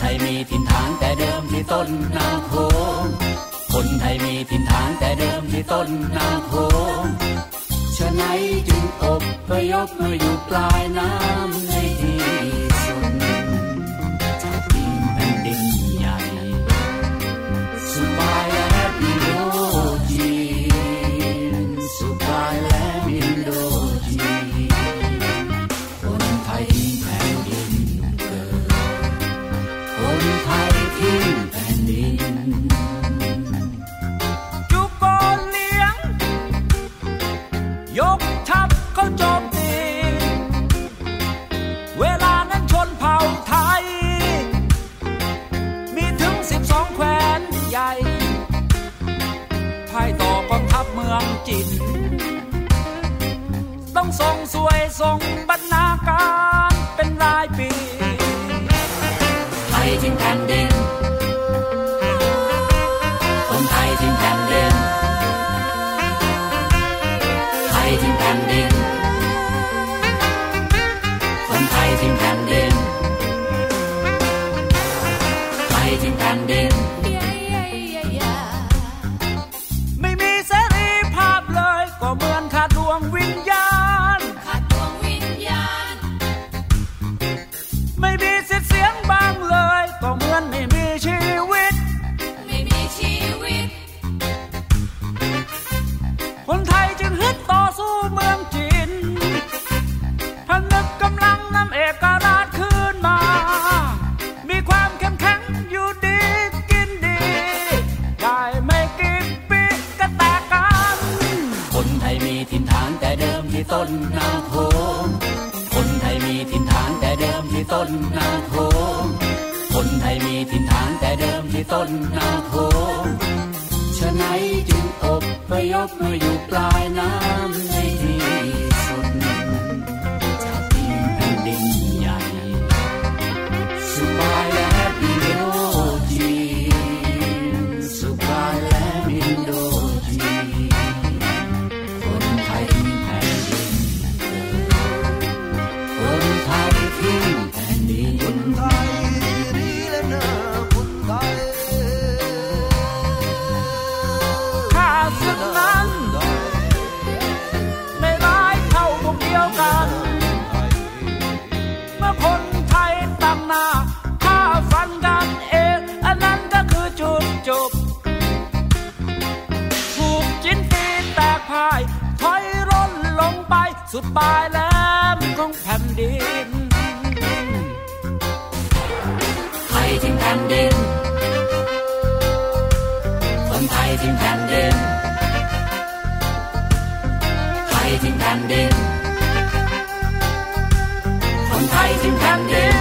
ไทยมีถิ่นฐานแต่เดิมที่ต้นนาำโขงคนไทยมีถิ่นฐานแต่เดิมที่ต้นนาำโขงชะไหนจึงอบพยพมาอยู่ปลายน้ำใน ងបណ្ណាការ สุดปลายแหลมของแผ่นดินไทยทิ้งแผ่นดิน คนไทยทิ้งแผ่นดินไทยทิ้งแผ่นดินคนไทยทิ้งแผ่นดิน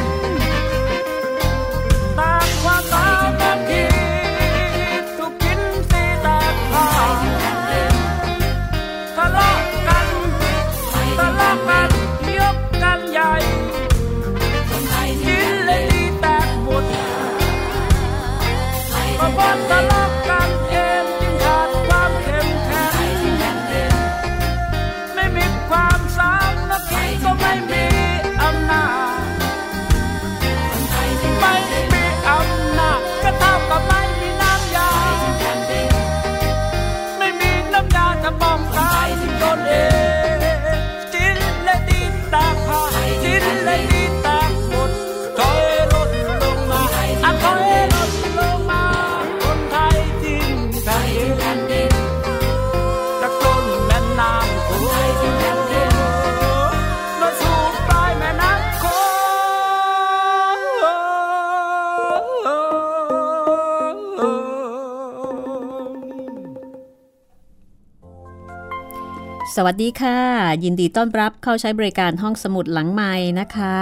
สวัสดีค่ะ ยินดีต้อนรับเข้าใช้บริการห้องสมุดหลังไม้นะคะ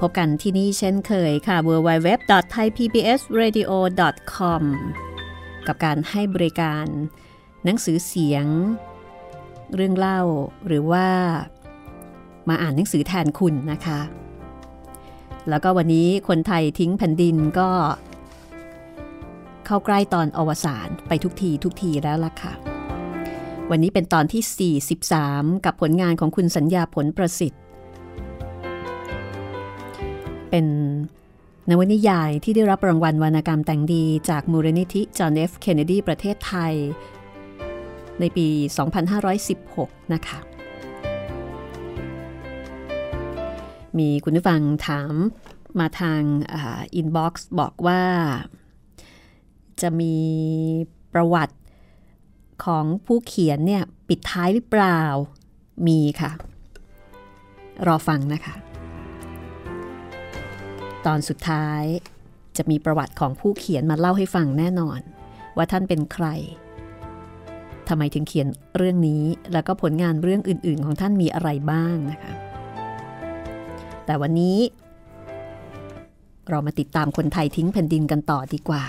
พบกันที่นี่เช่นเคยค่ะ www.thaipbsradio.com กับการให้บริการ หนังสือเสียง เรื่องเล่าหรือว่า มาอ่านหนังสือแทนคุณนะคะ แล้วก็วันนี้คนไทยทิ้งแผ่นดินก็ เข้าใกล้ตอนอวสานไปทุกทีทุกทีแล้วล่ะค่ะ วันนี้เป็นตอนที่ 43 กับผลงานของคุณสัญญาผลประสิทธิ์ เป็นนวนิยายที่ได้รับรางวัลวรรณกรรมแต่งดีจากมูลนิธิจอห์นเอฟเคนเนดีประเทศไทย ในปี 2516 นะคะ มีคุณผู้ฟังถามมาทาง inbox บอกว่าจะมีประวัติ ของผู้เขียนเนี่ยปิดท้ายหรือเปล่า มีค่ะ รอฟังนะคะ ตอนสุดท้ายจะมีประวัติของผู้เขียนมาเล่าให้ฟังแน่นอน ว่าท่านเป็นใครทำไมถึงเขียนเรื่องนี้ แล้วก็ผลงานเรื่องอื่น ๆ ของท่านมีอะไรบ้างนะคะ แต่วันนี้ เรามาติดตามคนไทยทิ้งแผ่นดินกันต่อดีกว่า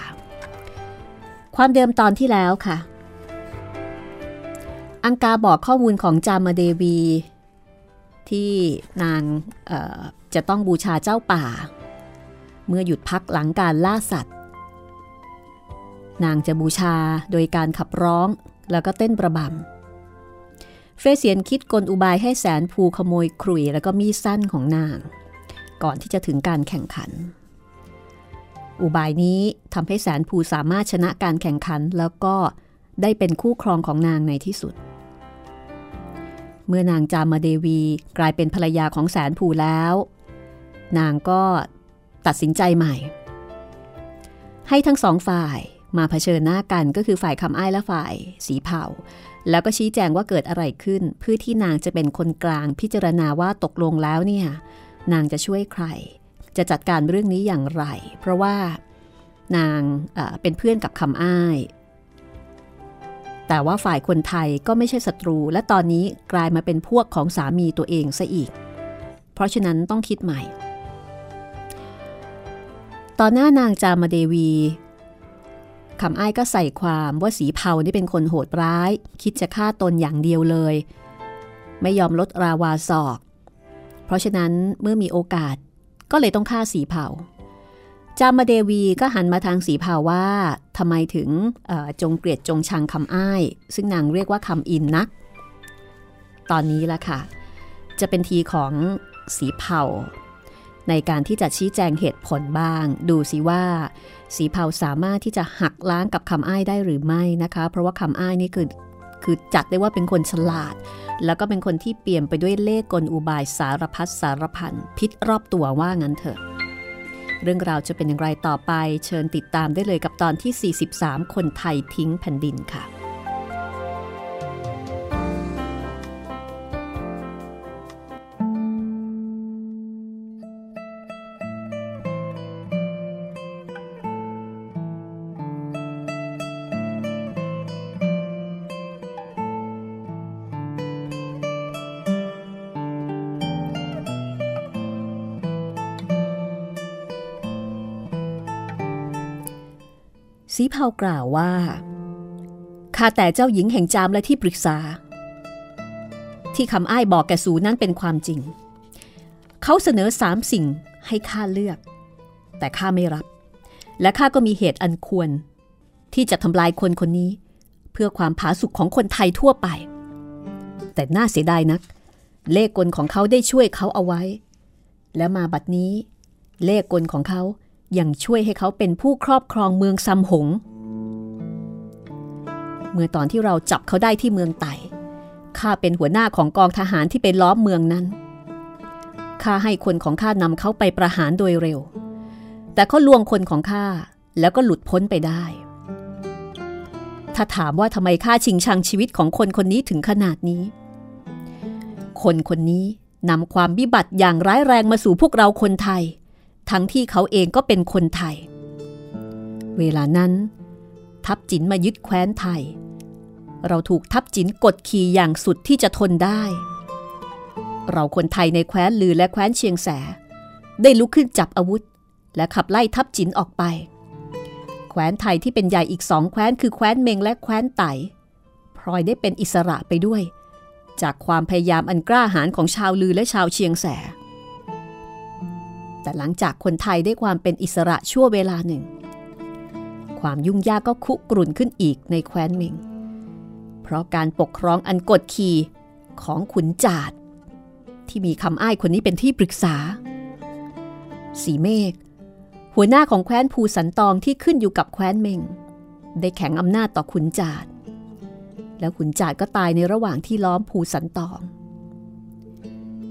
ความเดิมตอนที่แล้วค่ะ อังกาบอกข้อมูลของจามาเดวี ที่นางจะต้องบูชาเจ้าป่า เมื่อหยุดพักหลังการล่าสัตว์ นางจะบูชาโดยการขับร้องแล้วก็เต้นประบำ เฟเซียนคิดกลอุบายให้แสนภูขโมยครุยแล้วก็มีสั้นของนาง ก่อนที่จะถึงการแข่งขัน อุบายนี้ทำให้แสนภูสามารถชนะการแข่งขันแล้วก็ได้เป็นคู่ครองของนางในที่สุด เมื่อนางจามาเดวีกลายเป็นภรรยาของแสนภูแล้ว นางก็ตัดสินใจใหม่ ให้ทั้งสองฝ่ายมาเผชิญหน้ากันก็คือฝ่ายคำอ้ายและฝ่าย สีเผาแล้วก็ชี้แจงว่าเกิดอะไรขึ้นเพื่อที่นางจะเป็นคนกลางพิจารณาว่าตกลงแล้วเนี่ยนางจะช่วยใคร จะจัดการเรื่องนี้อย่างไร เพราะว่านางเป็นเพื่อนกับคำอ้าย แต่ว่าฝ่ายคนไทยก็ไม่ใช่ศัตรู และตอนนี้กลายมาเป็นพวกของสามีตัวเองซะอีก เพราะฉะนั้นต้องคิดใหม่ ตอนหน้านางจามาเดวีคำอ้ายก็ใส่ความว่าสีเผานี่เป็นคนโหดร้าย คิดจะฆ่าตนอย่างเดียวเลย ไม่ยอมลดราวาศอก เพราะฉะนั้นเมื่อมีโอกาสก็เลยต้องฆ่าสีเผา จามาเดวีก็หันมาทางสีเผาว่าทำไมถึงจงเกลียดจงชังคำอ้าย ซึ่งนางเรียกว่าคำอินนักตอนนี้ละค่ะ จะเป็นทีของสีเผาในการที่จะชี้แจงเหตุผลบ้าง ดูสิว่า สีเผาสามารถที่จะหักล้างกับคำอ้ายได้หรือไม่นะคะ เพราะว่าคำอ้ายนี่คือคือจัดได้ว่าเป็นคนฉลาด แล้วก็เป็นคนที่เปลี่ยมไปด้วยเล่ห์กลอุบายสารพัดสารพันพิษรอบตัวว่างั้นเถอะ เรื่องราวจะเป็นอย่างไรต่อไป เชิญติดตามได้เลยกับตอนที่ 43 คนไทยทิ้งแผ่นดินค่ะ สีเผากล่าวว่าข้าแต่เจ้าหญิงแห่งจามและที่ปรึกษา ที่คำอ้ายบอกแกสูนั้นเป็นความจริง เขาเสนอสามสิ่งให้ข้าเลือก แต่ข้าไม่รับ และข้าก็มีเหตุอันควร ที่จะทำลายคนคนนี้ เพื่อความผาสุกของคนไทยทั่วไป แต่น่าเสียดายนัก เลขกลของเขาได้ช่วยเขาเอาไว้ และมาบัดนี้ เลขกลของเขา ยังช่วยให้เขาเป็นผู้ครอบครองเมืองซัมหง เมื่อตอนที่เราจับเขาได้ที่เมืองไต่ข้าเป็นหัวหน้าของกองทหารที่ไปล้อมเมืองนั้น ข้าให้คนของข้านำเขาไปประหารโดยเร็ว แต่เขาลวงคนของข้าแล้วก็หลุดพ้นไปได้ ถ้าถามว่าทำไมข้าชิงชังชีวิตของคนคนนี้ถึงขนาดนี้ คนคนนี้นำความบิบัติอย่างร้ายแรงมาสู่พวกเราคนไทย ทั้งที่เขาเองก็เป็นคนไทย เวลานั้น ทัพจินมายึดแคว้นไทย เราถูกทับจินกดขี่อย่างสุดที่จะทนได้ เราคนไทยในแคว้นลือและแคว้นเชียงแส ได้ลุกขึ้นจับอาวุธ และขับไล่ทับจินออกไป แคว้นไทยที่เป็นใหญ่อีกสองแคว้นคือแคว้นเมงและแคว้นไต่พลอยได้เป็นอิสระไปด้วย จากความพยายามอันกล้าหาญของชาวลือและชาวเชียงแส แต่หลังจากคนไทยได้ความเป็นอิสระชั่วเวลาหนึ่ง ความยุ่งยากก็คุกรุ่นขึ้นอีกในแคว้นเมง เพราะการปกครองอันกดขี่ของขุนจาดที่มีคำอ้ายคนนี้เป็นที่ปรึกษา สีเมฆหัวหน้าของแคว้นภูสันตองที่ขึ้นอยู่กับแคว้นเมง ได้แข็งอำนาจต่อขุนจาดแล้วขุนจาดก็ตายในระหว่างที่ล้อมภูสันตอง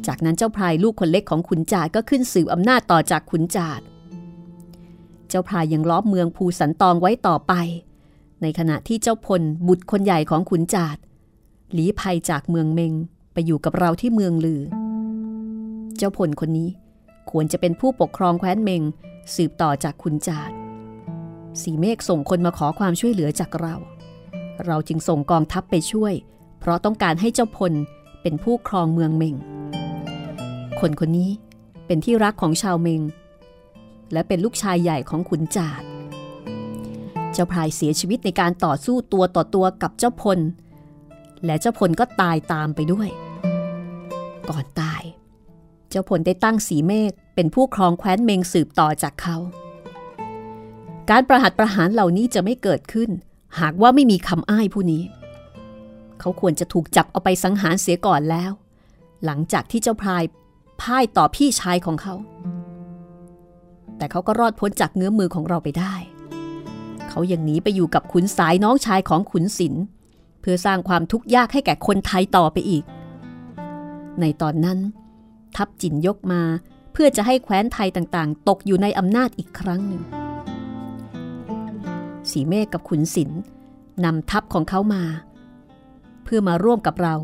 จากนั้นเจ้าพรายลูกคนเล็กของขุนจาดก็ขึ้นสืบอำนาจต่อจากขุนจาด เจ้าพรายยังล้อมเมืองภูสันตองไว้ต่อไป ในขณะที่เจ้าพลบุตรคนใหญ่ของขุนจาดหลีภัยจากเมืองเมงไปอยู่กับเราที่เมืองลือ เจ้าพลคนนี้ควรจะเป็นผู้ปกครองแคว้นเมงสืบต่อจากขุนจาดสีเมฆส่งคนมาขอความช่วยเหลือจากเรา เราจึงส่งกองทัพไปช่วย เพราะต้องการให้เจ้าพลเป็นผู้ครองเมืองเมง คนคนนี้เป็นที่รักของชาวเมง และเป็นลูกชายใหญ่ของขุนจาดเจ้าพรายเสียชีวิตในการต่อสู้ตัวต่อตัวกับเจ้าพล และเจ้าพลก็ตายตามไปด้วย ก่อนตาย เจ้าพลได้ตั้งสีเมฆเป็นผู้ครองแคว้นเมงสืบต่อจากเขา การประหัตประหารเหล่านี้จะไม่เกิดขึ้น หากว่าไม่มีคำอ้ายผู้นี้ เขาควรจะถูกจับเอาไปสังหารเสียก่อนแล้ว หลังจากที่เจ้าพราย พ่ายต่อพี่ชายของเขา แต่เขาก็รอดพ้นจากเงื้อมือของเราไปได้ เขายังหนีไปอยู่กับขุนสายน้องชายของขุนศิลป์เพื่อสร้างความทุกข์ยากให้แก่คนไทยต่อไปอีก ในตอนนั้น ทัพจินยกมาเพื่อจะให้แคว้นไทยต่างๆ ตกอยู่ในอำนาจอีกครั้งหนึ่ง สีเมฆกับขุนศิลป์นำทัพของเขามา เพื่อมาร่วมกับเรา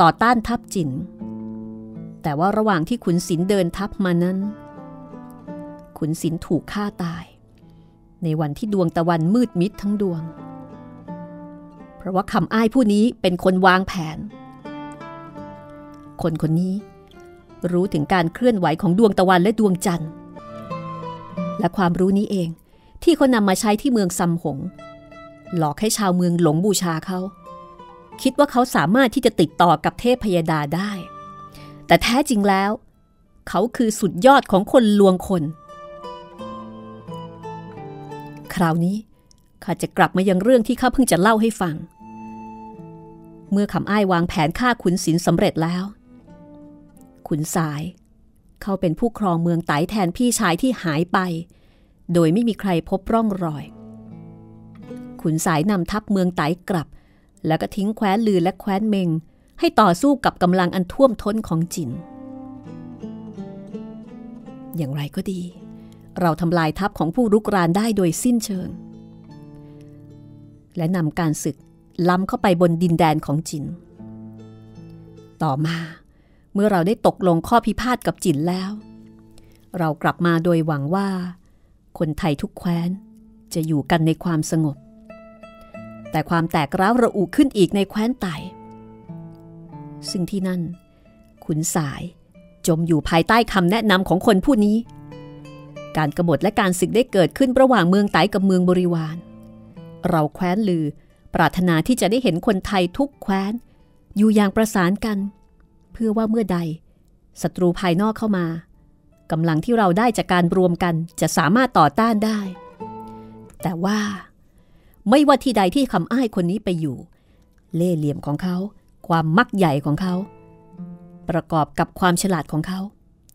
ต่อต้านทัพจิน แต่ว่าระหว่างที่ขุนศิลป์เดินทัพมานั้น ขุนศิลป์ถูกฆ่าตาย ในวันที่ดวงตะวันมืดมิดทั้งดวง เพราะว่าคำอ้ายผู้นี้เป็นคนวางแผน คนคนนี้รู้ถึงการเคลื่อนไหวของดวงตะวันและดวงจันทร์ และความรู้นี้เองที่เขานำมาใช้ที่เมืองซัมหง หลอกให้ชาวเมืองหลงบูชาเขา คิดว่าเขาสามารถที่จะติดต่อกับเทพพยดาได้ แต่แท้จริงแล้ว เขาคือสุดยอดของคนลวงคน คราวนี้ข้าจะกลับมายังเรื่องที่ข้าเพิ่งจะเล่าให้ฟัง เมื่อคำอ้ายวางแผนฆ่าขุนศิลสำเร็จแล้ว ขุนสาย เขาเป็นผู้ครองเมืองไตแทนพี่ชายที่หายไป โดยไม่มีใครพบร่องรอย ขุนสายนำทัพเมืองไตกลับ แล้วก็ทิ้งแคว้นลือและแคว้นเมง ให้ต่อสู้กับกำลังอันท่วมท้นของจิน อย่างไรก็ดี เราทำลายทัพของผู้รุกรานได้โดยสิ้นเชิง และนำการศึกล้ำเข้าไปบนดินแดนของจิน ต่อมาเมื่อเราได้ตกลงข้อพิพาทกับจินแล้ว เรากลับมาโดยหวังว่า คนไทยทุกแคว้นจะอยู่กันในความสงบ แต่ความแตกร้าวระอุขึ้นอีกในแคว้นไต่ ซึ่งที่นั่น ขุนสายจมอยู่ภายใต้คำแนะนำของคนผู้นี้ การกรบฏและการศึกได้เกิดขึ้นระหว่างเมืองไต่กับเมืองบริวาร เราแคว้นลือปรารถนาที่จะได้เห็นคนไทยทุกแคว้น อยู่อย่างประสานกัน เพื่อว่าเมื่อใดศัตรูภายนอกเข้ามากำลังที่เราได้จากการรวมกันจะสามารถต่อต้านได้ แต่ว่า ไม่ว่าที่ใดที่คำอ้ายคนนี้ไปอยู่ เล่ห์เหลี่ยมของเขา ความมักใหญ่ของเขา ประกอบกับความฉลาดของเขา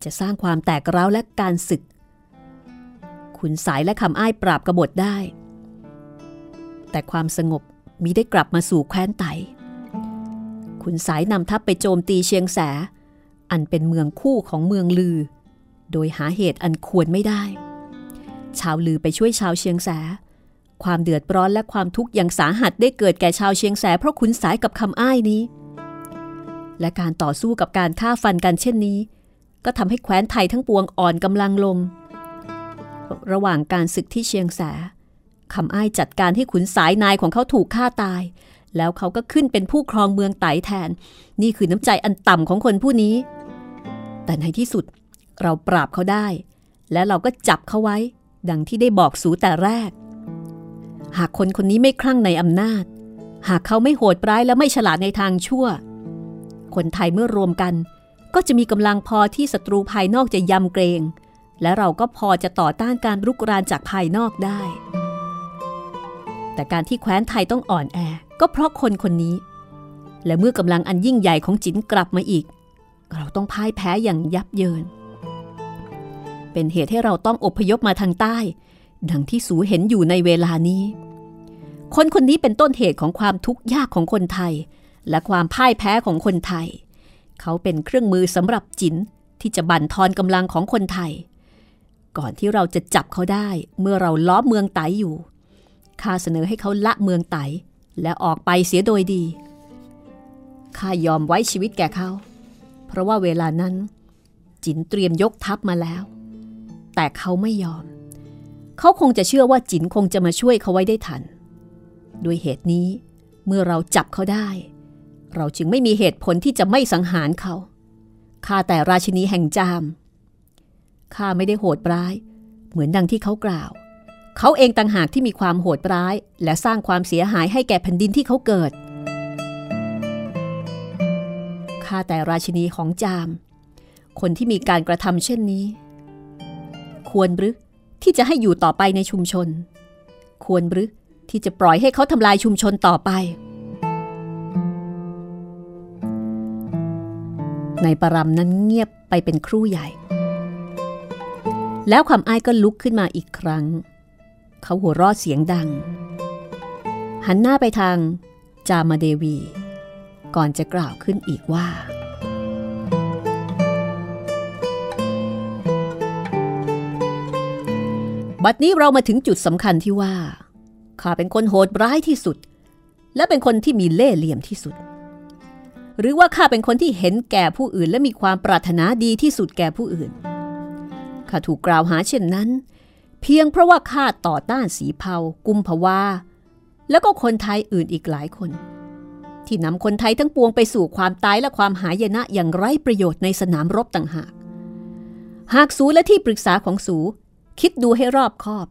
จะสร้างความแตกร้าวและการศึก ขุนสายและคำอ้ายปราบกบฏได้ แต่ความสงบมิได้กลับมาสู่แคว้นไต ขุนสายนำทัพไปโจมตีเชียงแส อันเป็นเมืองคู่ของเมืองลือ โดยหาเหตุอันควรไม่ได้ ชาวลือไปช่วยชาวเชียงแสความเดือดร้อนและความทุกข์อย่างสาหัสได้เกิดแก่ชาวเชียงแสเพราะขุนสายกับคำอ้ายนี้ และการต่อสู้กับการฆ่าฟันกันเช่นนี้ ก็ทำให้แคว้นไทยทั้งปวงอ่อนกำลังลง ระหว่างการศึกที่เชียงแสคำอ้ายจัดการให้ขุนสายนายของเขาถูกฆ่าตาย แล้วเขาก็ขึ้นเป็นผู้ครองเมืองไตแทน นี่คือน้ำใจอันต่ำของคนผู้นี้ แต่ในที่สุดเราปราบเขาได้ และเราก็จับเขาไว้ ดังที่ได้บอกสูแต่แรก หากคนคนนี้ไม่คลั่งในอำนาจ หากเขาไม่โหดร้ายและไม่ฉลาดในทางชั่ว คนไทยเมื่อรวมกัน ก็จะมีกำลังพอที่ศัตรูภายนอกจะยำเกรง และเราก็พอจะต่อต้านการรุกรานจากภายนอกได้ แต่การที่แคว้นไทยต้องอ่อนแอ ก็เพราะคนคนนี้ และเมื่อกำลังอันยิ่งใหญ่ของจินกลับมาอีก เราต้องพ่ายแพ้อย่างยับเยิน เป็นเหตุให้เราต้องอพยพมาทางใต้ ดังที่สูเห็นอยู่ในเวลานี้ คนคนนี้เป็นต้นเหตุของความทุกข์ยากของคนไทย และความพ่ายแพ้ของคนไทย เขาเป็นเครื่องมือสำหรับจินที่จะบั่นทอนกำลังของคนไทย ก่อนที่เราจะจับเขาได้เมื่อเราล้อมเมืองไตอยู่ข้าเสนอให้เขาละเมืองไตและออกไปเสียโดยดีข้ายอมไว้ชีวิตแก่เขา เพราะว่าเวลานั้น จินเตรียมยกทัพมาแล้ว แต่เขาไม่ยอม เขาคงจะเชื่อว่าจินคงจะมาช่วยเขาไว้ได้ทัน ด้วยเหตุนี้เมื่อเราจับเขาได้ เราจึงไม่มีเหตุผลที่จะไม่สังหารเขาข้าแต่ราชินีแห่งจามข้าไม่ได้โหดร้าย เหมือนดังที่เขากล่าว เขาเองต่างหากที่มีความโหดร้าย และสร้างความเสียหายให้แก่แผ่นดินที่เขาเกิดข้าแต่ราชินีของจาม คนที่มีการกระทำเช่นนี้ ควรหรือที่จะให้อยู่ต่อไปในชุมชน ควรหรือที่จะปล่อยให้เขาทำลายชุมชนต่อไป ในปรำนั้นเงียบไปเป็นครู่ใหญ่ แล้วความอ้ายก็ลุกขึ้นมาอีกครั้ง เขาหัวเราะเสียงดัง หันหน้าไปทางจามาเดวี ก่อนจะกล่าวขึ้นอีกว่า บัดนี้เรามาถึงจุดสำคัญที่ว่า ข้าเป็นคนโหดร้ายที่สุด และเป็นคนที่มีเล่ห์เหลี่ยมที่สุด หรือว่าข้าเป็นคนที่เห็นแก่ผู้อื่น และมีความปรารถนาดีที่สุดแก่ผู้อื่นข้าถูกกล่าวหาเช่นนั้น เพียงเพราะว่าข้าต่อต้านสีเผากุมภาวาแล้วก็คนไทยอื่นอีกหลายคน ที่นำคนไทยทั้งปวงไปสู่ความตายและความหายนะอย่างไร้ประโยชน์ในสนามรบต่างหาก หากสูและที่ปรึกษาของสูคิดดูให้รอบคอบ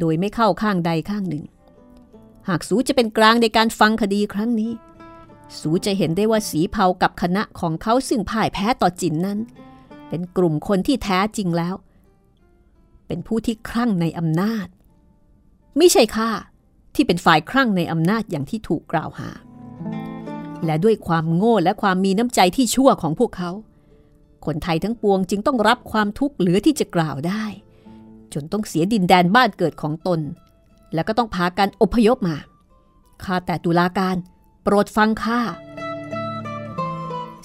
โดยไม่เข้าข้างใดข้างหนึ่ง หากสูจะเป็นกลางในการฟังคดีครั้งนี้ สูจะเห็นได้ว่าสีเผากับคณะของเขาซึ่งพ่ายแพ้ต่อจินนั้น เป็นกลุ่มคนที่แท้จริงแล้ว เป็นผู้ที่คลั่งในอำนาจ ไม่ใช่ข้าที่เป็นฝ่ายคลั่งในอำนาจอย่างที่ถูกกล่าวหา และด้วยความโง่และความมีน้ำใจที่ชั่วของพวกเขา คนไทยทั้งปวงจึงต้องรับความทุกข์เหลือที่จะกล่าวได้ จนต้องเสียดินแดนบ้านเกิดของตน แล้วก็ต้องพากันอพยพมาข้าแต่ตุลาการ โปรดฟังข้า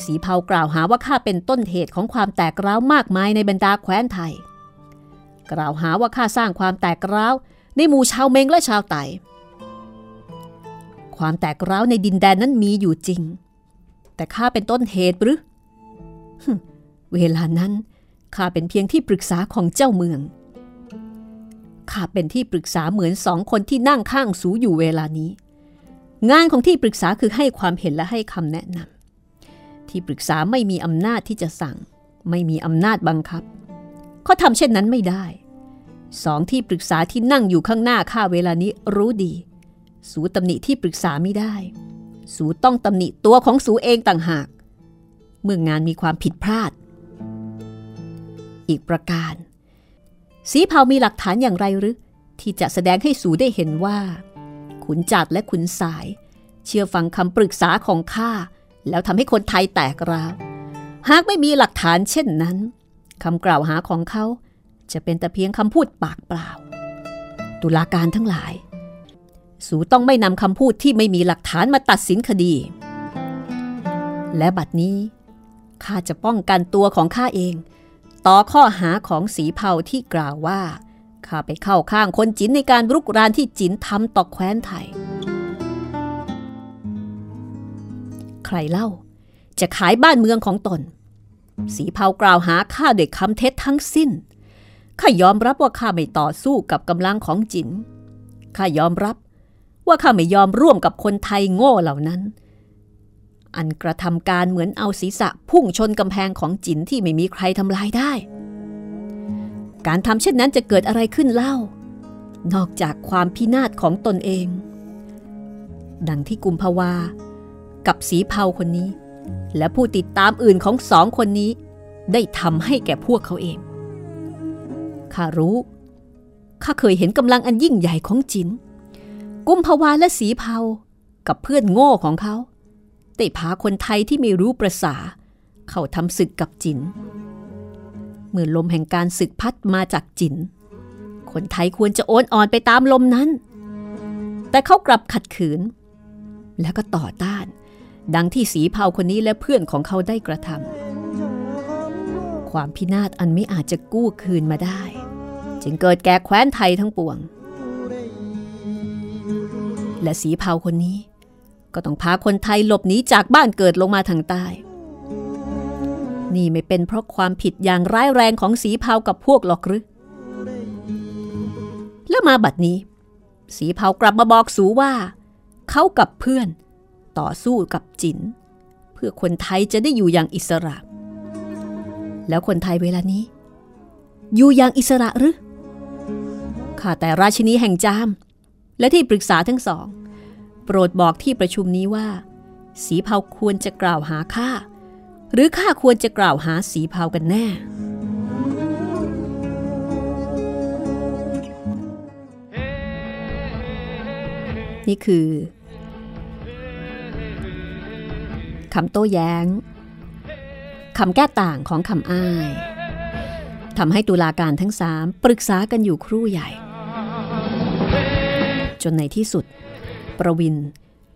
สีเผากล่าวหาว่าข้าเป็นต้นเหตุของความแตกร้าวมากมายในบรรดาแคว้นไทย กล่าวหาว่าข้าสร้างความแตกร้าวในหมู่ชาวเมงและชาวไต ความแตกร้าวในดินแดนนั้นมีอยู่จริง แต่ข้าเป็นต้นเหตุหรือ เวลานั้นข้าเป็นเพียงที่ปรึกษาของเจ้าเมือง ข้าเป็นที่ปรึกษาเหมือนสองคนที่นั่งข้างสูอยู่เวลานี้ งานของที่ปรึกษาคือให้ความเห็นและให้คำแนะนำที่ปรึกษาไม่มีอำนาจที่จะสั่ง ไม่มีอำนาจบังคับเขาทำเช่นนั้นไม่ได้สองที่ปรึกษาที่นั่งอยู่ข้างหน้าข้าเวลานี้รู้ดี สูตำหนิที่ปรึกษาไม่ได้ สูต้องตำหนิตัวของสูเองต่างหาก เมื่องานมีความผิดพลาด อีกประการ สีเผามีหลักฐานอย่างไรหรือที่จะแสดงให้สูได้เห็นว่า ขุนจัดและขุนสาย เชื่อฟังคำปรึกษาของข้าแล้วทำให้คนไทยแตกร้าวหากไม่มีหลักฐานเช่นนั้นคำกล่าวหาของเขา จะเป็นแต่เพียงคำพูดปากเปล่า ตุลาการทั้งหลาย สูต้องไม่นำคำพูดที่ไม่มีหลักฐานมาตัดสินคดี และบัดนี้ข้าจะป้องกันตัวของข้าเอง ต่อข้อหาของสีเผาที่กล่าวว่า ข้าไปเข้าข้างคนจินในการรุกรานที่จินทำต่อแคว้นไทย ใครเล่า จะขายบ้านเมืองของตน สีเผากล่าวหาข้าด้วยคำเท็จทั้งสิ้น ข้ายอมรับว่าข้าไม่ต่อสู้กับกำลังของจิน ข้ายอมรับว่าข้าไม่ยอมร่วมกับคนไทยโง่เหล่านั้น อันกระทำการเหมือนเอาศีรษะพุ่งชนกำแพงของจินที่ไม่มีใครทำลายได้ การทำเช่นนั้นจะเกิดอะไรขึ้นเล่า นอกจากความพินาศของตนเอง ดังที่กุมภาวา กับสีเผาคนนี้ และผู้ติดตามอื่นของสองคนนี้ ได้ทำให้แก่พวกเขาเอง ข้ารู้ ข้าเคยเห็นกำลังอันยิ่งใหญ่ของจิน กุมภาวาและสีเผากับเพื่อนโง่ของเขาได้พาคนไทยที่ไม่รู้ประษา เข้าทำศึกกับจิน เมื่อลมแห่งการศึกพัดมาจากจิน คนไทยควรจะโอนอ่อนไปตามลมนั้น แต่เขากลับขัดขืน แล้วก็ต่อต้าน ดังที่สีเผาคนนี้และเพื่อนของเขาได้กระทำความพินาศอันไม่อาจจะกู้คืนมาได้ จึงเกิดแก่แคว้นไทยทั้งปวง และสีเผาคนนี้ ก็ต้องพาคนไทยหลบหนีจากบ้านเกิดลงมาทางใต้ นี่ไม่เป็นเพราะความผิดอย่างร้ายแรงของสีเผากับพวกหรอกหรือ แล้วมาบัดนี้ สีเผากลับมาบอกสูว่าเขากับเพื่อน ต่อสู้กับจินเพื่อคนไทยจะได้อยู่อย่างอิสระ แล้วคนไทยเวลานี้ อยู่อย่างอิสระหรือข้าแต่ราชินีแห่งจาม และที่ปรึกษาทั้งสอง โปรดบอกที่ประชุมนี้ว่า สีเผาควรจะกล่าวหาข้า หรือข้าควรจะกล่าวหาสีเผากันแน่ นี่คือคำโต้แย้งคำแก้ต่างของคำอ้ายทำให้ตุลาการทั้งสามปรึกษากันอยู่ครู่ใหญ่ จนในที่สุด ประวิน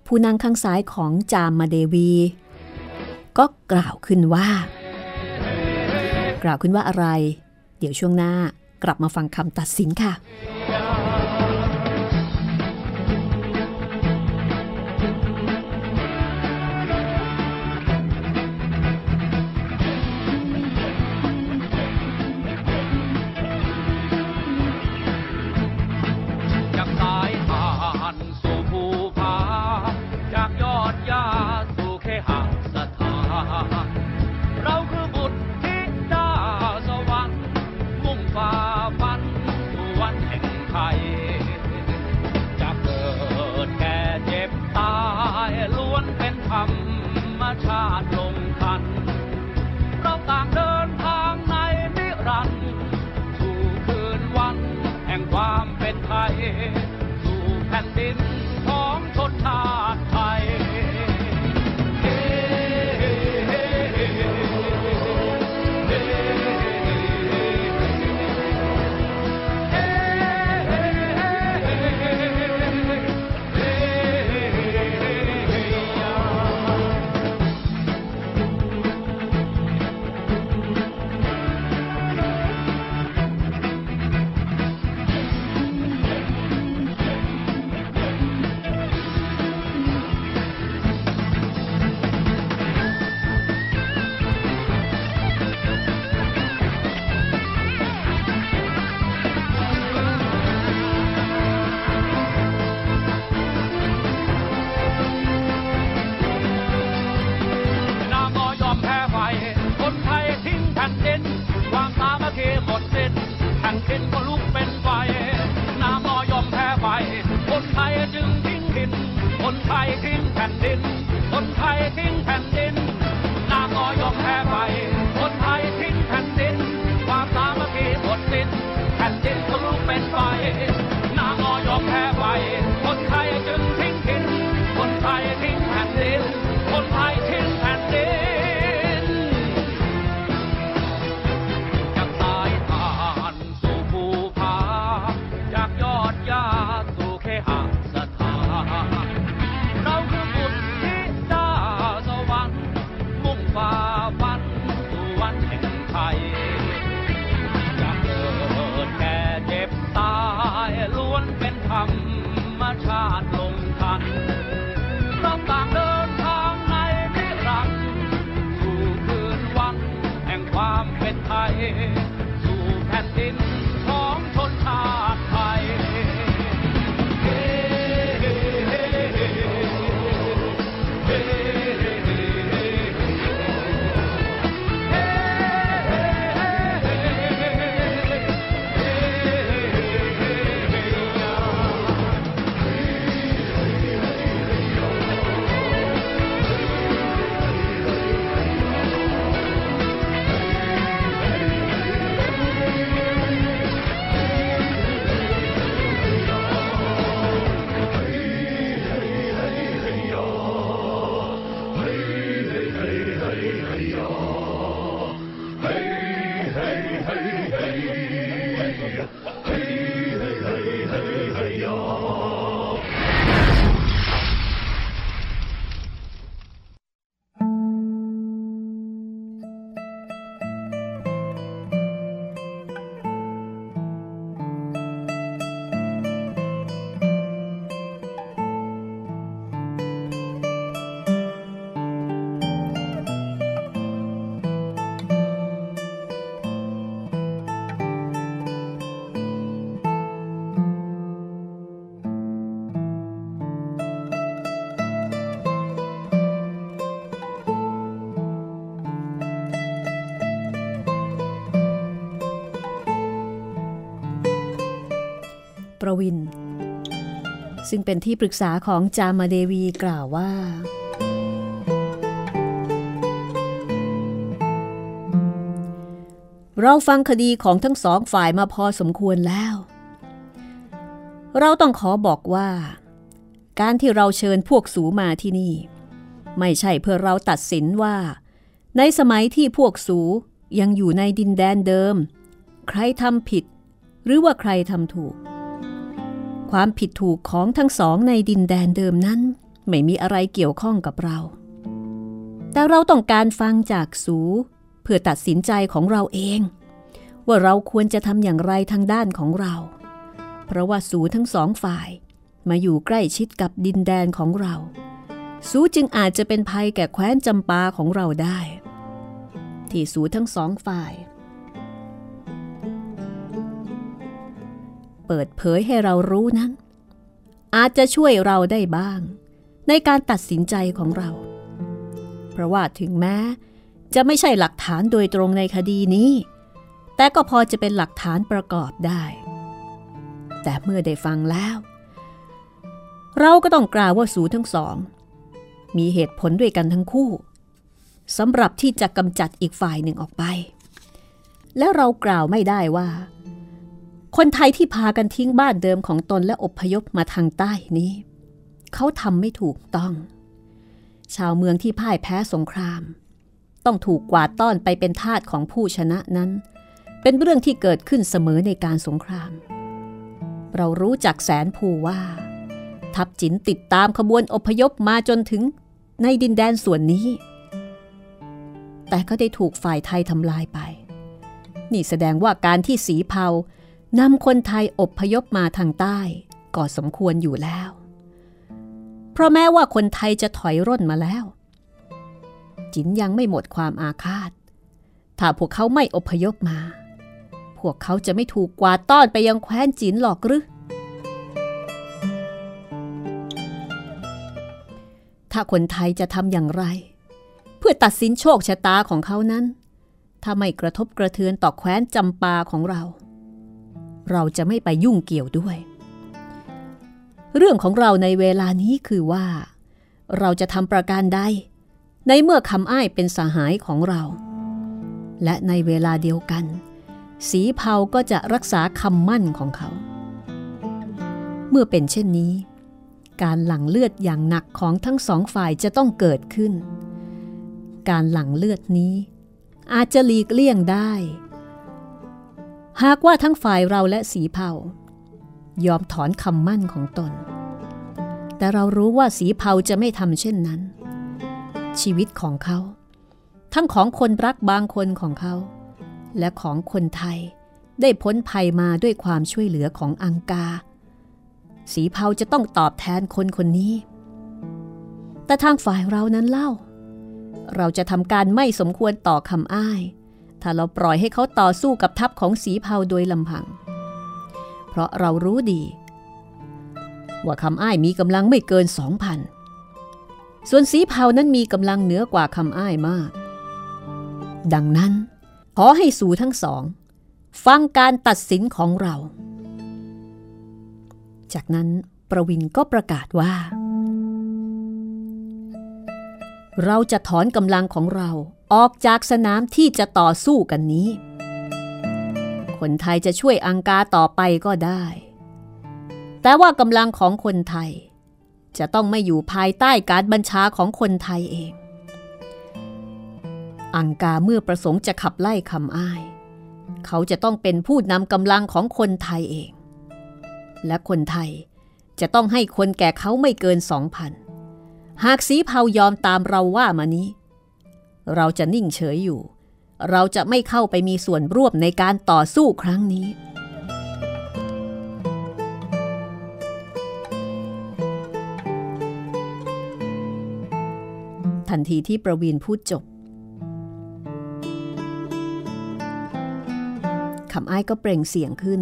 ผู้นั่งข้างซ้ายของจามมาเดวี ก็กล่าวขึ้นว่า กล่าวขึ้นว่าอะไร เดี๋ยวช่วงหน้ากลับมาฟังคำตัดสินค่ะ ไทยทิ้งแผ่นดิน คนไทยทิ้ง ประวิน ซึ่งเป็นที่ปรึกษาของจามาเดวีกล่าวว่า เราฟังคดีของทั้งสองฝ่ายมาพอสมควรแล้ว เราต้องขอบอกว่า การที่เราเชิญพวกสูมาที่นี่ ไม่ใช่เพื่อเราตัดสินว่า ในสมัยที่พวกสูยังอยู่ในดินแดนเดิม ใครทำผิดหรือว่าใครทำถูก ความผิดถูกของทั้งสองในดินแดนเดิมนั้น ไม่มีอะไรเกี่ยวข้องกับเรา แต่เราต้องการฟังจากสู เพื่อตัดสินใจของเราเอง ว่าเราควรจะทำอย่างไรทางด้านของเรา เพราะว่าสูทั้งสองฝ่ายมาอยู่ใกล้ชิดกับดินแดนของเรา สูจึงอาจจะเป็นภัยแก่แคว้นจำปาของเราได้ ที่สูทั้งสองฝ่าย เปิดเผยให้เรารู้นั้น อาจจะช่วยเราได้บ้าง ในการตัดสินใจของเรา เพราะว่าถึงแม้ จะไม่ใช่หลักฐานโดยตรงในคดีนี้ แต่ก็พอจะเป็นหลักฐานประกอบได้ แต่เมื่อได้ฟังแล้ว เราก็ต้องกล่าวว่าสูทั้งสอง มีเหตุผลด้วยกันทั้งคู่สำหรับที่จะกำจัดอีกฝ่ายหนึ่งออกไป แล้วเรากล่าวไม่ได้ว่า คนไทยที่พากันทิ้งบ้านเดิมของตนและอพยพมาทางใต้นี้ เขาทำไม่ถูกต้อง ชาวเมืองที่พ่ายแพ้สงคราม ต้องถูกกวาดต้อนไปเป็นทาสของผู้ชนะนั้น เป็นเรื่องที่เกิดขึ้นเสมอในการสงคราม เรารู้จักแสนภูว่า ทัพจินติดตามขบวนอพยพมาจนถึงในดินแดนส่วนนี้ แต่ก็ได้ถูกฝ่ายไทยทำลายไป นี่แสดงว่าการที่สีเผา นำคนไทยอบพยพมาทางใต้ก็สมควรอยู่แล้ว เพราะแม้ว่าคนไทยจะถอยร่นมาแล้ว จินยังไม่หมดความอาฆาต ถ้าพวกเขาไม่อพยพมา พวกเขาจะไม่ถูกกวาดต้อนไปยังแคว้นจินหรอกหรือถ้าคนไทยจะทำอย่างไร เพื่อตัดสินโชคชะตาของเขานั้น ถ้าไม่กระทบกระเทือนต่อแคว้นจำปาของเรา เราจะไม่ไปยุ่งเกี่ยวด้วย เรื่องของเราในเวลานี้คือว่า เราจะทำประการใด ในเมื่อคำอ้ายเป็นสหายของเรา และในเวลาเดียวกัน สีเผาก็จะรักษาคำมั่นของเขา เมื่อเป็นเช่นนี้ การหลั่งเลือดอย่างหนักของทั้งสองฝ่ายจะต้องเกิดขึ้น การหลั่งเลือดนี้อาจจะหลีกเลี่ยงได้ หากว่าทั้งฝ่ายเราและสีเผายอมถอนคำมั่นของตน แต่เรารู้ว่าสีเผาจะไม่ทำเช่นนั้น ชีวิตของเขา ทั้งของคนรักบางคนของเขา และของคนไทยได้พ้นภัยมาด้วยความช่วยเหลือของอังกา สีเผาจะต้องตอบแทนคนคนนี้ แต่ทางฝ่ายเรานั้นเล่า เราจะทำการไม่สมควรต่อคำอ้าย ถ้าเราปล่อยให้เขาต่อสู้กับทัพของสีเผาโดยลำพัง เพราะเรารู้ดี ว่าคำอ้ายมีกำลังไม่เกินสองพันส่วนสีเผานั้นมีกำลังเหนือกว่าคำอ้ายมาก ดังนั้น ขอให้สู่ทั้งสอง ฟังการตัดสินของเรา จากนั้นประวินก็ประกาศว่า เราจะถอนกำลังของเรา ออกจากสนามที่จะต่อสู้กันนี้ คนไทยจะช่วยอังกาต่อไปก็ได้ แต่ว่ากำลังของคนไทย จะต้องไม่อยู่ภายใต้การบัญชาของคนไทยเอง อังกาเมื่อประสงค์จะขับไล่คำอ้าย เขาจะต้องเป็นผู้นำกำลังของคนไทยเอง และคนไทยจะต้องให้คนแก่เขาไม่เกินสองพันหากสีเผายอมตามเราว่ามานี้ เราจะนิ่งเฉยอยู่ เราจะไม่เข้าไปมีส่วนร่วมในการต่อสู้ครั้งนี้ ทันทีที่ประวีนพูดจบคำอ้ายก็เปล่งเสียงขึ้น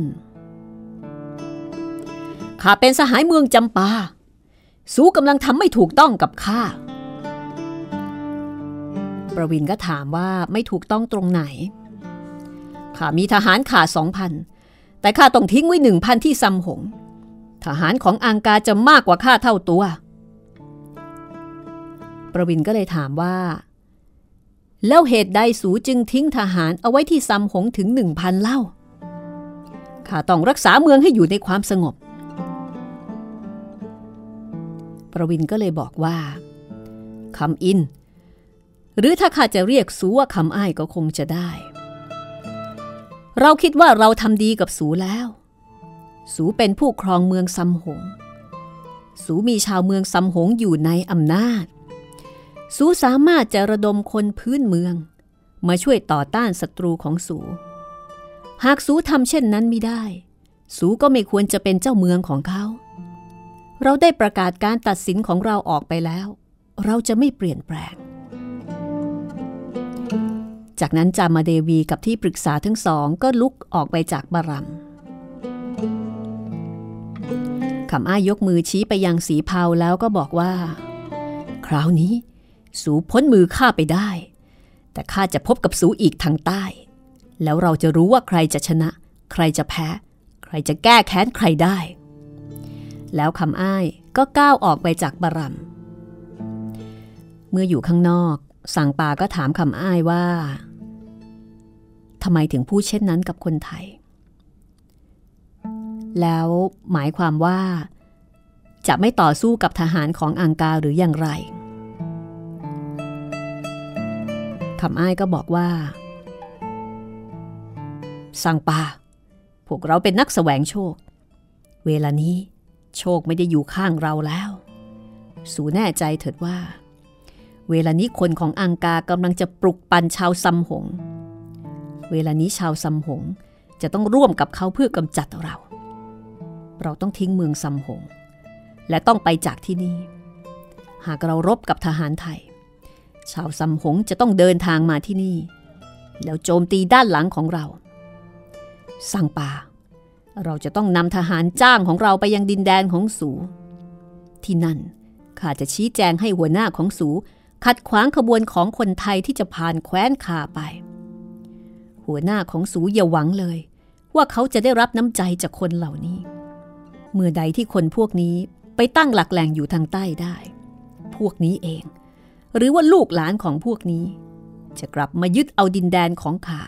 ข้าเป็นสหายเมืองจำปา สู้กำลังทำไม่ถูกต้องกับข้า ประวินก็ถามว่าไม่ถูกต้องตรงไหน ข้ามีทหารขาสองพัน แต่ข้าต้องทิ้งไว้หนึ่งพันที่ซัมหง ทหารของอังกาจะมากกว่าข้าเท่าตัว ประวินก็เลยถามว่า แล้วเหตุใดสูจึงทิ้งทหารเอาไว้ที่ซัมหงถึงหนึ่งพันเล่า ข้าต้องรักษาเมืองให้อยู่ในความสงบ ประวินก็เลยบอกว่าคำอิน หรือถ้าข้าจะเรียกสูว่าคำอ้ายก็คงจะได้ เราคิดว่าเราทำดีกับสูแล้ว สูเป็นผู้ครองเมืองซัมหง สูมีชาวเมืองซัมหงอยู่ในอำนาจ สูสามารถจะระดมคนพื้นเมือง มาช่วยต่อต้านศัตรูของสู หากสูทำเช่นนั้นไม่ได้ สูก็ไม่ควรจะเป็นเจ้าเมืองของเขา เราได้ประกาศการตัดสินของเราออกไปแล้ว เราจะไม่เปลี่ยนแปลง จากนั้นจามาเดวีกับที่ปรึกษาทั้งสองก็ลุกออกไปจากบารัมคำอ้ายยกมือชี้ไปยังสีเผาแล้วก็บอกว่า คราวนี้ สูพ้นมือข้าไปได้ แต่ข้าจะพบกับสูอีกทางใต้ แล้วเราจะรู้ว่าใครจะชนะ ใครจะแพ้ ใครจะแก้แค้นใครได้ แล้วคำอ้ายก็ก้าวออกไปจากบารัมเมื่ออยู่ข้างนอก สั่งปาก็ถามคำอ้ายว่าทำไมถึงพูดเช่นนั้นกับคนไทย แล้วหมายความว่า จะไม่ต่อสู้กับทหารของอังกาหรืออย่างไรคำอ้ายก็บอกว่า สั่งปา พวกเราเป็นนักแสวงโชค เวลานี้โชคไม่ได้อยู่ข้างเราแล้ว สูแน่ใจเถิดว่า เวลานี้คนของอังกากำลังจะปลุกปั่นชาวซัมหง เวลานี้ชาวซัมหงจะต้องร่วมกับเขาเพื่อกำจัดเรา เราต้องทิ้งเมืองซัมหง และต้องไปจากที่นี่ หากเรารบกับทหารไทย ชาวซัมหงจะต้องเดินทางมาที่นี่ แล้วโจมตีด้านหลังของเรา สั่งป่า เราจะต้องนำทหารจ้างของเราไปยังดินแดนของสู ที่นั่นข้าจะชี้แจงให้หัวหน้าของสู ขัดขวางขบวนของคนไทยที่จะผ่านแคว้นคาไป หัวหน้าของสูอย่าหวังเลย ว่าเขาจะได้รับน้ำใจจากคนเหล่านี้ เมื่อใดที่คนพวกนี้ไปตั้งหลักแหล่งอยู่ทางใต้ได้ พวกนี้เอง หรือว่าลูกหลานของพวกนี้ จะกลับมายึดเอาดินแดนของข้า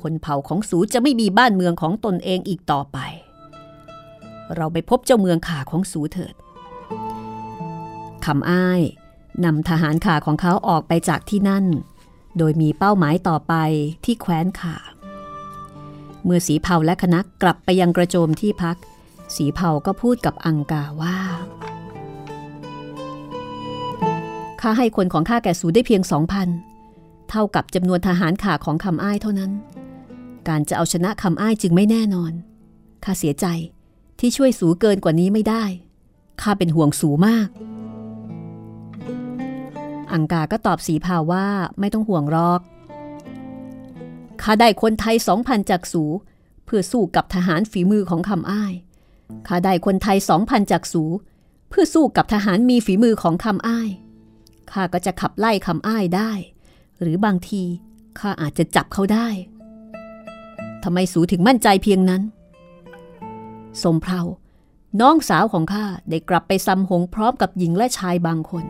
คนเผ่าของสูจะไม่มีบ้านเมืองของตนเองอีกต่อไป เราไปพบเจ้าเมืองข่าของสูเถิดคำอ้าย นำทหารข่าของเขาออกไปจากที่นั่น โดยมีเป้าหมายต่อไปที่แคว้นข่า เมื่อสีเผาและคณะกลับไปยังกระโจมที่พัก สีเผาก็พูดกับอังกาว่าข้าให้คนของข้าแก่สูได้เพียงสองพันเท่ากับจำนวนทหารข่าของคำอ้ายเท่านั้น การจะเอาชนะคำอ้ายจึงไม่แน่นอนข้าเสียใจที่ช่วยสูเกินกว่านี้ไม่ได้ข้าเป็นห่วงสูมาก อังกาก็ตอบสีพาว่าไม่ต้องห่วงรอกข้าได้คนไทยสองพันจากสูเพื่อสู้กับทหารฝีมือของคำอ้ายข้าได้คนไทยสองพันจากสูเพื่อสู้กับทหารมีฝีมือของคำอ้ายข้าก็จะขับไล่คำอ้ายได้ หรือบางทีข้าอาจจะจับเขาได้ทำไมสูถึงมั่นใจเพียงนั้น สมเพราน้องสาวของข้าได้กลับไปซ้ำหงพร้อมกับหญิงและชายบางคน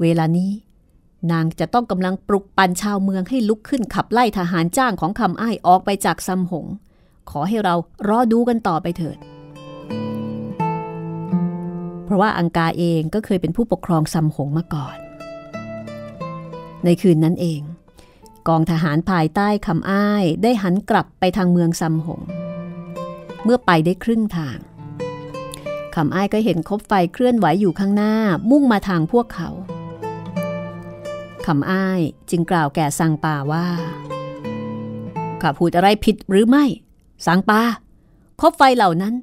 เวลานี้ นางจะต้องกำลังปลุกปั่นชาวเมืองให้ลุกขึ้นขับไล่ทหารจ้างของคำอ้ายออกไปจากซำหง ขอให้เรารอดูกันต่อไปเถิด เพราะว่าอังกาเองก็เคยเป็นผู้ปกครองซำหงมาก่อน ในคืนนั้นเอง กองทหารภายใต้คำอ้ายได้หันกลับไปทางเมืองซำหง เมื่อไปได้ครึ่งทางคำอ้ายก็เห็นคบไฟเคลื่อนไหวอยู่ข้างหน้ามุ่งมาทางพวกเขา คำอ้ายจึงกล่าวแก่สังปาว่าข้าพูดอะไรผิดหรือไม่ สังปาคบไฟเหล่านั้น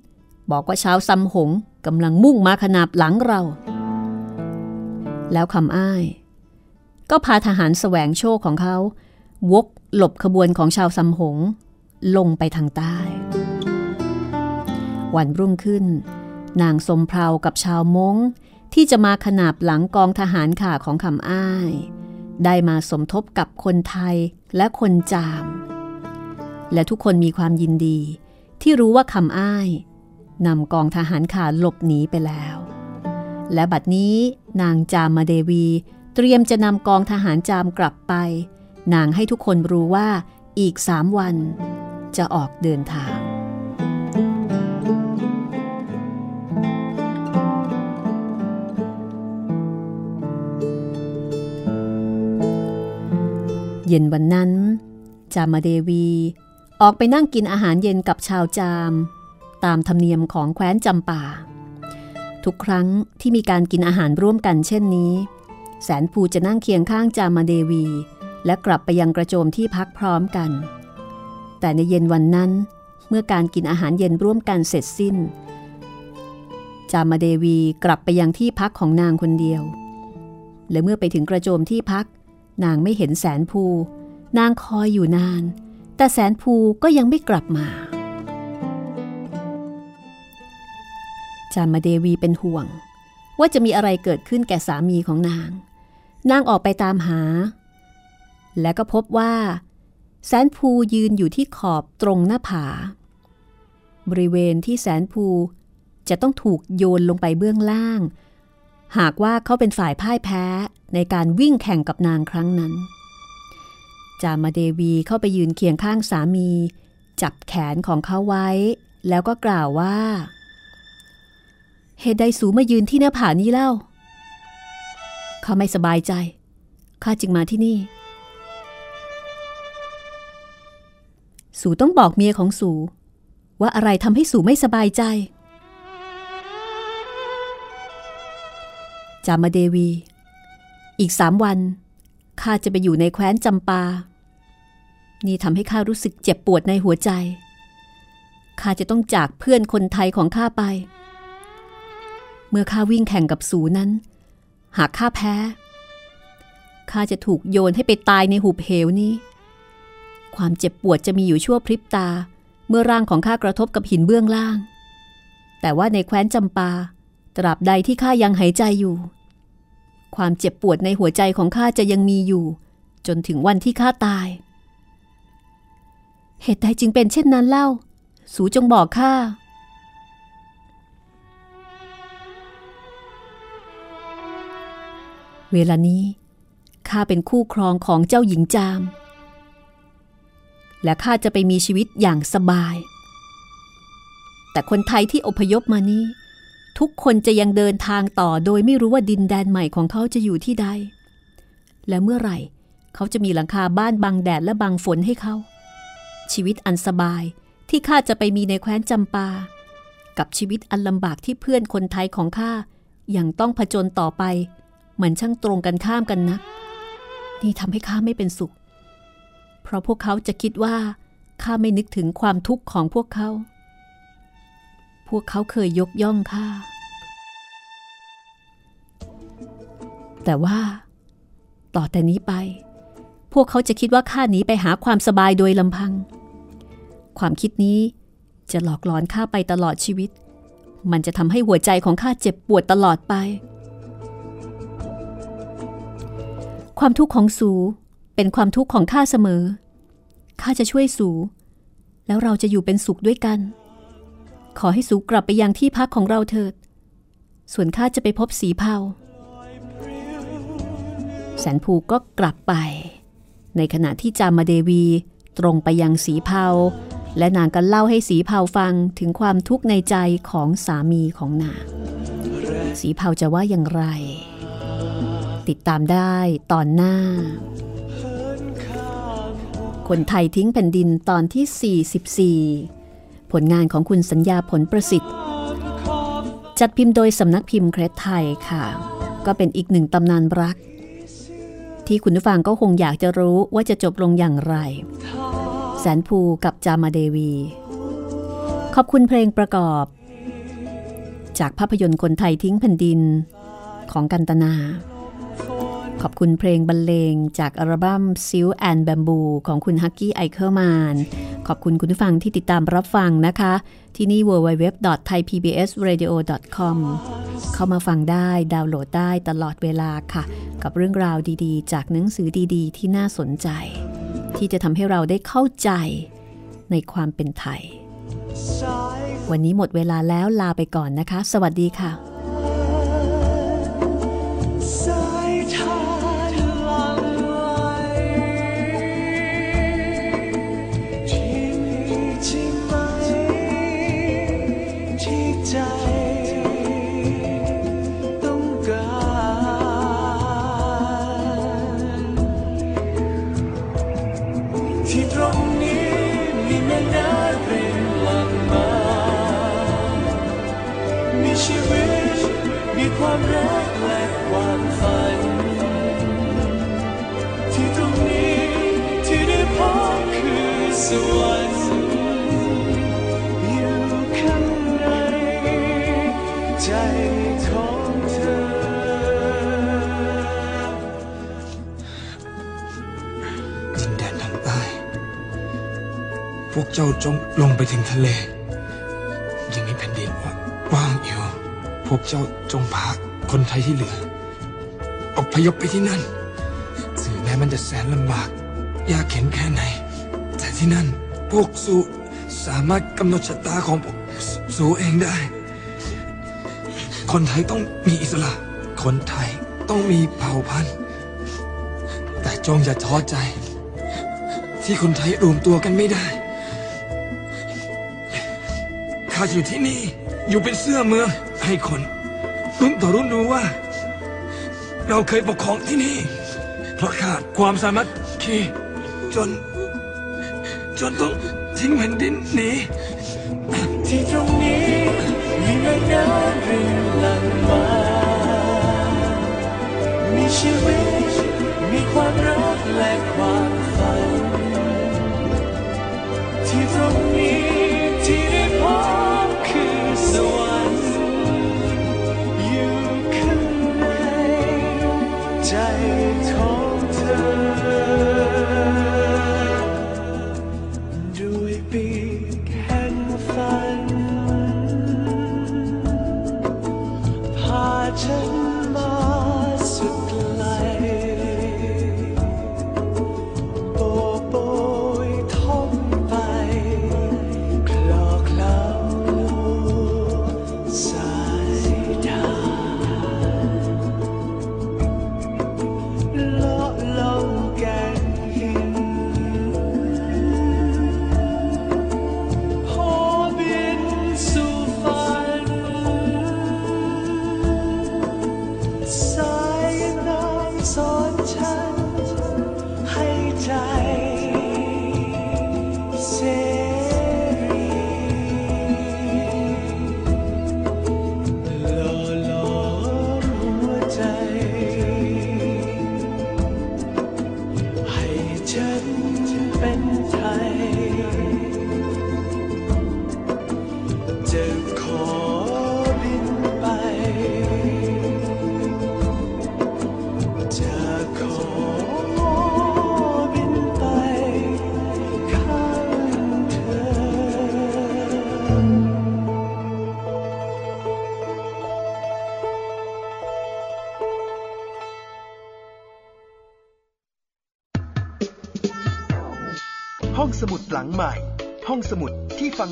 บอกว่าชาวซัมหงกำลังมุ่งมาขนาบหลังเรา แล้วคำอ้าย ก็พาทหารแสวงโชคของเขา วกหลบขบวนของชาวซัมหง ลงไปทางใต้ วันรุ่งขึ้น นางสมเพรากับชาวมงที่จะมาขนาบหลังกองทหารข่าของคำอ้าย ได้มาสมทบกับคนไทยและคนจาม และทุกคนมีความยินดี ที่รู้ว่าคำอ้ายนำกองทหารขาหลบหนีไปแล้ว และบัดนี้นางจามาเดวี เตรียมจะนำกองทหารจามกลับไป นางให้ทุกคนรู้ว่าอีกสามวันจะออกเดินทาง เย็นวันนั้น จามาเดวีออกไปนั่งกินอาหารเย็นกับชาวจาม ตามธรรมเนียมของแคว้นจำป่า ทุกครั้งที่มีการกินอาหารร่วมกันเช่นนี้ แสนภูจะนั่งเคียงข้างจามาเดวี และกลับไปยังกระโจมที่พักพร้อมกัน แต่ในเย็นวันนั้น เมื่อการกินอาหารเย็นร่วมกันเสร็จสิ้น จามาเดวีกลับไปยังที่พักของนางคนเดียว และเมื่อไปถึงกระโจมที่พัก นางไม่เห็นแสนภู นางคอยอยู่นาน แต่แสนภูก็ยังไม่กลับมา จามาเดวีเป็นห่วง ว่าจะมีอะไรเกิดขึ้นแก่สามีของนาง นางออกไปตามหา และก็พบว่า แสนภูยืนอยู่ที่ขอบตรงหน้าผา บริเวณที่แสนภูจะต้องถูกโยนลงไปเบื้องล่าง หากว่าเขาเป็นฝ่ายพ่ายแพ้ในการวิ่งแข่งกับนางครั้งนั้น จามาเดวีเข้าไปยืนเคียงข้างสามี จับแขนของเขาไว้ แล้วก็กล่าวว่า เหตุใดสูมายืนที่หน้าผานี้เล่า เขาไม่สบายใจ ข้าจึงมาที่นี่ สูต้องบอกเมียของสู ว่าอะไรทำให้สูไม่สบายใจ จามาเดวี อีกสามวันข้าจะไปอยู่ในแคว้นจำปา นี่ทำให้ข้ารู้สึกเจ็บปวดในหัวใจ ข้าจะต้องจากเพื่อนคนไทยของข้าไป เมื่อข้าวิ่งแข่งกับสูนั้น หากข้าแพ้ ข้าจะถูกโยนให้ไปตายในหุบเหวนี้ ความเจ็บปวดจะมีอยู่ชั่วพริบตา เมื่อร่างของข้ากระทบกับหินเบื้องล่าง แต่ว่าในแคว้นจำปา ตราบใดที่ข้ายังหายใจอยู่ ความเจ็บปวดในหัวใจของข้าจะยังมีอยู่ จนถึงวันที่ข้าตาย เหตุใดจึงเป็นเช่นนั้นเล่า สูจงบอกข้าเวลานี้ข้าเป็นคู่ครองของเจ้าหญิงจาม และข้าจะไปมีชีวิตอย่างสบาย แต่คนไทยที่อพยพมานี้ ทุกคนจะยังเดินทางต่อโดยไม่รู้ว่าดินแดนใหม่ของเขาจะอยู่ที่ใด และเมื่อไหร่ เขาจะมีหลังคาบ้านบังแดดและบังฝนให้เขา ชีวิตอันสบายที่ข้าจะไปมีในแคว้นจำปา กับชีวิตอันลำบากที่เพื่อนคนไทยของข้ายังต้องผจญต่อไป เหมือนช่างตรงกันข้ามกันนะนี่ทำให้ข้าไม่เป็นสุข เพราะพวกเขาจะคิดว่าข้าไม่นึกถึงความทุกข์ของพวกเขา พวกเขาเคยยกย่องข้า แต่ว่า ต่อแต่นี้ไป พวกเขาจะคิดว่าข้าหนีไปหาความสบายโดยลำพัง ความคิดนี้จะหลอกหลอนข้าไปตลอดชีวิต มันจะทำให้หัวใจของข้าเจ็บปวดตลอดไป ความทุกข์ของสูเป็นความทุกข์ของข้าเสมอ ข้าจะช่วยสู แล้วเราจะอยู่เป็นสุขด้วยกัน ขอให้สูกลับไปยังที่พักของเราเถิด ส่วนข้าจะไปพบสีเผา แสนภูก็กลับไป ในขณะที่จามาเดวีตรงไปยังสีเผาและนางก็เล่าให้สีเผาฟังถึงความทุกข์ในใจของสามีของนาง สีเผาจะว่าอย่างไร ติดตามได้ตอนหน้า คนไทยทิ้งแผ่นดินตอนที่ 44 ผลงานของคุณสัญญาผลประสิทธิ์ จัดพิมพ์โดยสำนักพิมพ์เครดไทยค่ะ ก็เป็นอีกหนึ่งตำนานรัก ที่คุณผู้ฟังก็คงอยากจะรู้ว่าจะจบลงอย่างไร แสนภูกับจามาเดวี ขอบคุณเพลงประกอบ จากภาพยนตร์คนไทยทิ้งแผ่นดินของกันตนา ขอบคุณเพลงบรรเลงจากอัลบั้ม Silk and Bamboo ของคุณ Hucky Eichelmann ขอบคุณคุณผู้ฟังที่ติดตามรับฟังนะคะ ที่นี่ www.thaipbsradio.com เข้ามาฟังได้ดาวน์โหลดได้ตลอดเวลาค่ะ กับเรื่องราวดีๆ จากหนังสือดีๆ ที่น่าสนใจ ที่จะทำให้เราได้เข้าใจในความเป็นไทย วันนี้หมดเวลาแล้วลาไปก่อนนะคะ สวัสดีค่ะ รักและความฝัน ที่ตรงนี้ที่ได้พบคือสวรรค์อยู่ข้างในใจของเธอ ดินแดนทางใต้ พวกเจ้าจงลงไปถึงทะเล ยังมีแผ่นดินว่างอยู่ พวกเจ้าจงพา คนไทยที่เหลือออกพยพไปที่นั่นถึงแม้มันจะแสนลำบาก ยากเข็นแค่ไหน แต่ที่นั่น พวกสูสามารถกำหนดชะตาของพวกสสูเองได้ คนไทยต้องมีอิสระ คนไทยต้องมีเผ่าพันธุ์ แต่จงอย่าท้อใจ ที่คนไทยรวมตัวกันไม่ได้ข้าอยู่ที่นี่อยู่เป็นเสื้อเมืองให้คน รุ่นต่อรุ่นรู้ว่า เราเคยปกครองที่นี่ เพราะขาดความสามัคคีจน จนต้องทิ้งแผ่นดินหนีที่ตรงนี้มีแม่น้ำรินหลั่งมามีชีวิต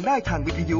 ได้ทางวิทยุ